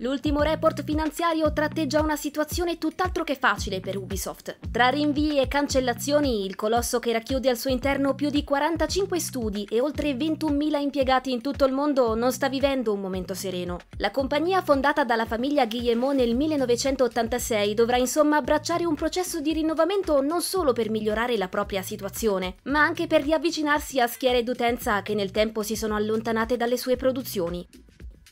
L'ultimo report finanziario tratteggia una situazione tutt'altro che facile per Ubisoft. Tra rinvii e cancellazioni, il colosso che racchiude al suo interno più di 45 studi e oltre 21.000 impiegati in tutto il mondo non sta vivendo un momento sereno. La compagnia fondata dalla famiglia Guillemot nel 1986 dovrà insomma abbracciare un processo di rinnovamento non solo per migliorare la propria situazione, ma anche per riavvicinarsi a schiere d'utenza che nel tempo si sono allontanate dalle sue produzioni.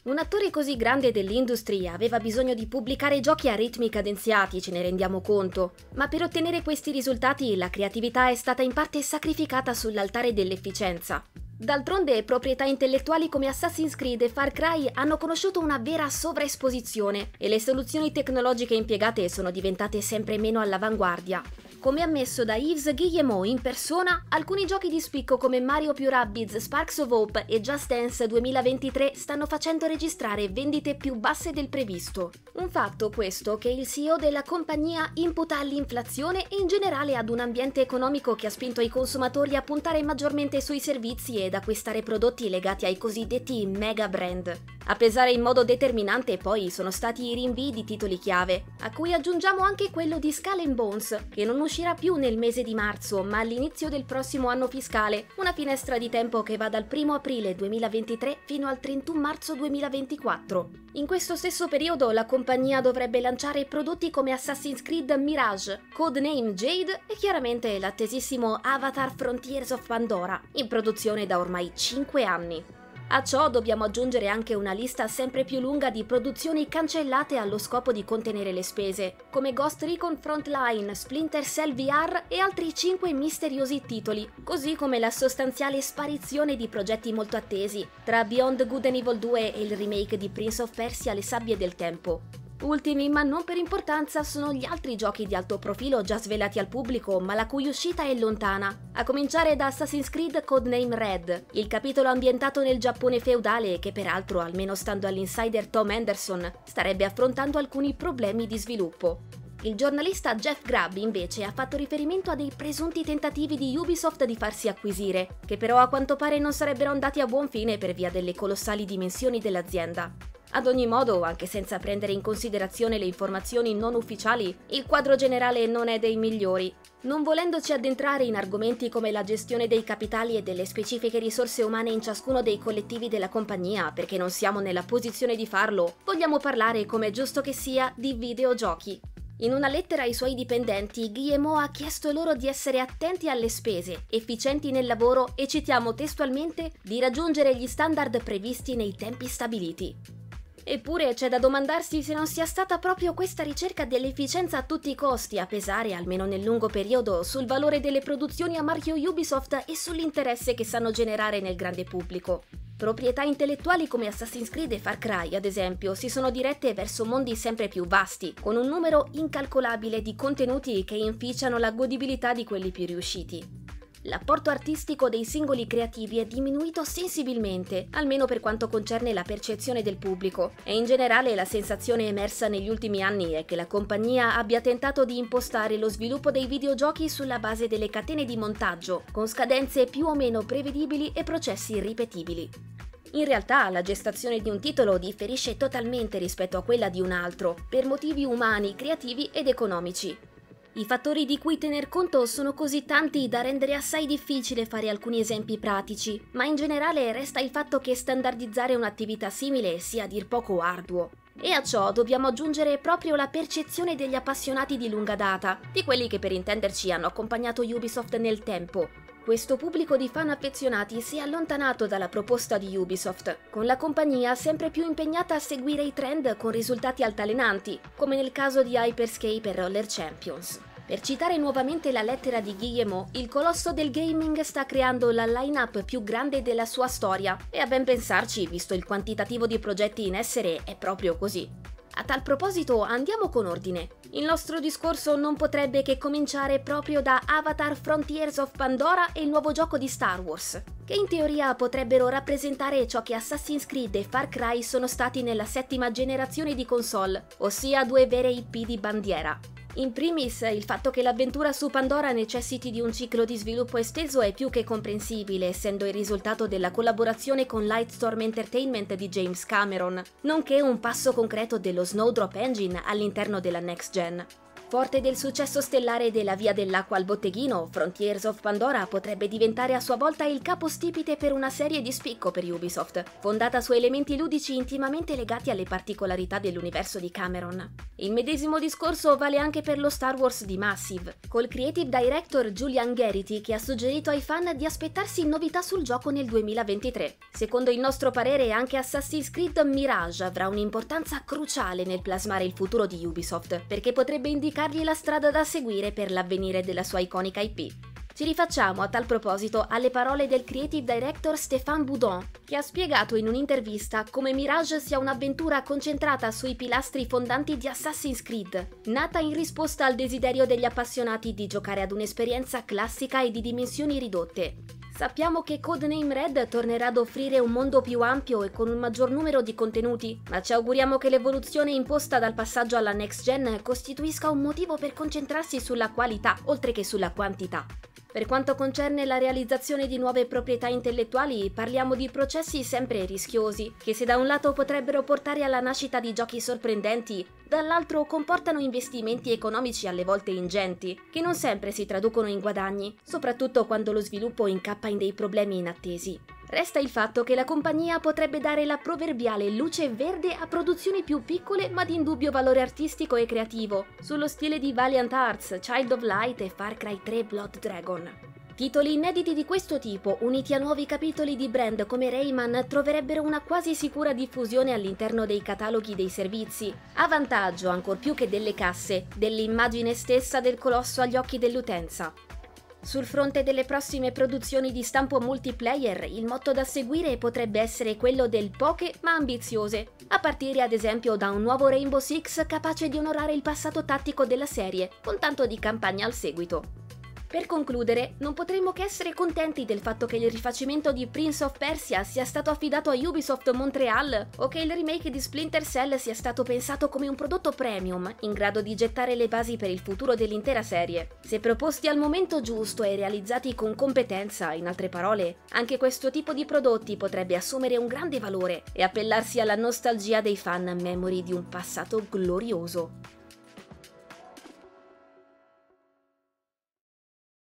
Un attore così grande dell'industria aveva bisogno di pubblicare giochi a ritmi cadenziati, ce ne rendiamo conto, ma per ottenere questi risultati la creatività è stata in parte sacrificata sull'altare dell'efficienza. D'altronde, proprietà intellettuali come Assassin's Creed e Far Cry hanno conosciuto una vera sovraesposizione e le soluzioni tecnologiche impiegate sono diventate sempre meno all'avanguardia. Come ammesso da Yves Guillemot in persona, alcuni giochi di spicco come Mario più Rabbids, Sparks of Hope e Just Dance 2023 stanno facendo registrare vendite più basse del previsto. Un fatto questo che il CEO della compagnia imputa all'inflazione e in generale ad un ambiente economico che ha spinto i consumatori a puntare maggiormente sui servizi ed acquistare prodotti legati ai cosiddetti mega brand. A pesare in modo determinante poi sono stati i rinvii di titoli chiave, a cui aggiungiamo anche quello di Skull Bones, che non uscirà più nel mese di marzo, ma all'inizio del prossimo anno fiscale, una finestra di tempo che va dal 1 aprile 2023 fino al 31 marzo 2024. In questo stesso periodo la compagnia dovrebbe lanciare prodotti come Assassin's Creed Mirage, Codename Jade e chiaramente l'attesissimo Avatar Frontiers of Pandora, in produzione da ormai 5 anni. A ciò dobbiamo aggiungere anche una lista sempre più lunga di produzioni cancellate allo scopo di contenere le spese, come Ghost Recon Frontline, Splinter Cell VR e altri 5 misteriosi titoli, così come la sostanziale sparizione di progetti molto attesi, tra Beyond Good and Evil 2 e il remake di Prince of Persia Le sabbie del tempo. Ultimi, ma non per importanza, sono gli altri giochi di alto profilo già svelati al pubblico, ma la cui uscita è lontana. A cominciare da Assassin's Creed Codename Red, il capitolo ambientato nel Giappone feudale che peraltro, almeno stando all'insider Tom Anderson, starebbe affrontando alcuni problemi di sviluppo. Il giornalista Jeff Grubb invece ha fatto riferimento a dei presunti tentativi di Ubisoft di farsi acquisire, che però a quanto pare non sarebbero andati a buon fine per via delle colossali dimensioni dell'azienda. Ad ogni modo, anche senza prendere in considerazione le informazioni non ufficiali, il quadro generale non è dei migliori. Non volendoci addentrare in argomenti come la gestione dei capitali e delle specifiche risorse umane in ciascuno dei collettivi della compagnia, perché non siamo nella posizione di farlo, vogliamo parlare, come è giusto che sia, di videogiochi. In una lettera ai suoi dipendenti, Guillemot ha chiesto loro di essere attenti alle spese, efficienti nel lavoro e citiamo testualmente di raggiungere gli standard previsti nei tempi stabiliti. Eppure c'è da domandarsi se non sia stata proprio questa ricerca dell'efficienza a tutti i costi a pesare, almeno nel lungo periodo, sul valore delle produzioni a marchio Ubisoft e sull'interesse che sanno generare nel grande pubblico. Proprietà intellettuali come Assassin's Creed e Far Cry, ad esempio, si sono dirette verso mondi sempre più vasti, con un numero incalcolabile di contenuti che inficiano la godibilità di quelli più riusciti l'apporto artistico dei singoli creativi è diminuito sensibilmente, almeno per quanto concerne la percezione del pubblico, e in generale la sensazione emersa negli ultimi anni è che la compagnia abbia tentato di impostare lo sviluppo dei videogiochi sulla base delle catene di montaggio, con scadenze più o meno prevedibili e processi ripetibili. In realtà la gestazione di un titolo differisce totalmente rispetto a quella di un altro, per motivi umani, creativi ed economici. I fattori di cui tener conto sono così tanti da rendere assai difficile fare alcuni esempi pratici, ma in generale resta il fatto che standardizzare un'attività simile sia a dir poco arduo. E a ciò dobbiamo aggiungere proprio la percezione degli appassionati di lunga data, di quelli che per intenderci hanno accompagnato Ubisoft nel tempo. Questo pubblico di fan affezionati si è allontanato dalla proposta di Ubisoft, con la compagnia sempre più impegnata a seguire i trend con risultati altalenanti, come nel caso di Hyperscape e Roller Champions. Per citare nuovamente la lettera di Guillemot, il colosso del gaming sta creando la line-up più grande della sua storia e a ben pensarci, visto il quantitativo di progetti in essere, è proprio così. A tal proposito andiamo con ordine. Il nostro discorso non potrebbe che cominciare proprio da Avatar Frontiers of Pandora e il nuovo gioco di Star Wars, che in teoria potrebbero rappresentare ciò che Assassin's Creed e Far Cry sono stati nella settima generazione di console, ossia due vere IP di bandiera. In primis, il fatto che l'avventura su Pandora necessiti di un ciclo di sviluppo esteso è più che comprensibile, essendo il risultato della collaborazione con Lightstorm Entertainment di James Cameron, nonché un passo concreto dello Snowdrop Engine all'interno della next gen. Forte del successo stellare della Via dell'Acqua al Botteghino, Frontiers of Pandora potrebbe diventare a sua volta il capostipite per una serie di spicco per Ubisoft, fondata su elementi ludici intimamente legati alle particolarità dell'universo di Cameron. Il medesimo discorso vale anche per lo Star Wars di Massive, col creative director Julian Garrity che ha suggerito ai fan di aspettarsi novità sul gioco nel 2023. Secondo il nostro parere anche Assassin's Creed Mirage avrà un'importanza cruciale nel plasmare il futuro di Ubisoft, perché potrebbe indicare indicargli la strada da seguire per l'avvenire della sua iconica IP. Ci rifacciamo a tal proposito alle parole del creative director Stéphane Boudon, che ha spiegato in un'intervista come Mirage sia un'avventura concentrata sui pilastri fondanti di Assassin's Creed, nata in risposta al desiderio degli appassionati di giocare ad un'esperienza classica e di dimensioni ridotte, Sappiamo che Codename Red tornerà ad offrire un mondo più ampio e con un maggior numero di contenuti, ma ci auguriamo che l'evoluzione imposta dal passaggio alla next gen costituisca un motivo per concentrarsi sulla qualità oltre che sulla quantità. Per quanto concerne la realizzazione di nuove proprietà intellettuali, parliamo di processi sempre rischiosi, che se da un lato potrebbero portare alla nascita di giochi sorprendenti, dall'altro comportano investimenti economici alle volte ingenti, che non sempre si traducono in guadagni, soprattutto quando lo sviluppo incappa in dei problemi inattesi. Resta il fatto che la compagnia potrebbe dare la proverbiale luce verde a produzioni più piccole ma di indubbio valore artistico e creativo, sullo stile di Valiant Arts, Child of Light e Far Cry 3 Blood Dragon. Titoli inediti di questo tipo, uniti a nuovi capitoli di brand come Rayman, troverebbero una quasi sicura diffusione all'interno dei cataloghi dei servizi, a vantaggio, ancor più che delle casse, dell'immagine stessa del colosso agli occhi dell'utenza. Sul fronte delle prossime produzioni di stampo multiplayer, il motto da seguire potrebbe essere quello del poche ma ambiziose, a partire ad esempio da un nuovo Rainbow Six capace di onorare il passato tattico della serie, con tanto di campagna al seguito. Per concludere, non potremmo che essere contenti del fatto che il rifacimento di Prince of Persia sia stato affidato a Ubisoft Montreal o che il remake di Splinter Cell sia stato pensato come un prodotto premium in grado di gettare le basi per il futuro dell'intera serie. Se proposti al momento giusto e realizzati con competenza, in altre parole, anche questo tipo di prodotti potrebbe assumere un grande valore e appellarsi alla nostalgia dei fan memory di un passato glorioso.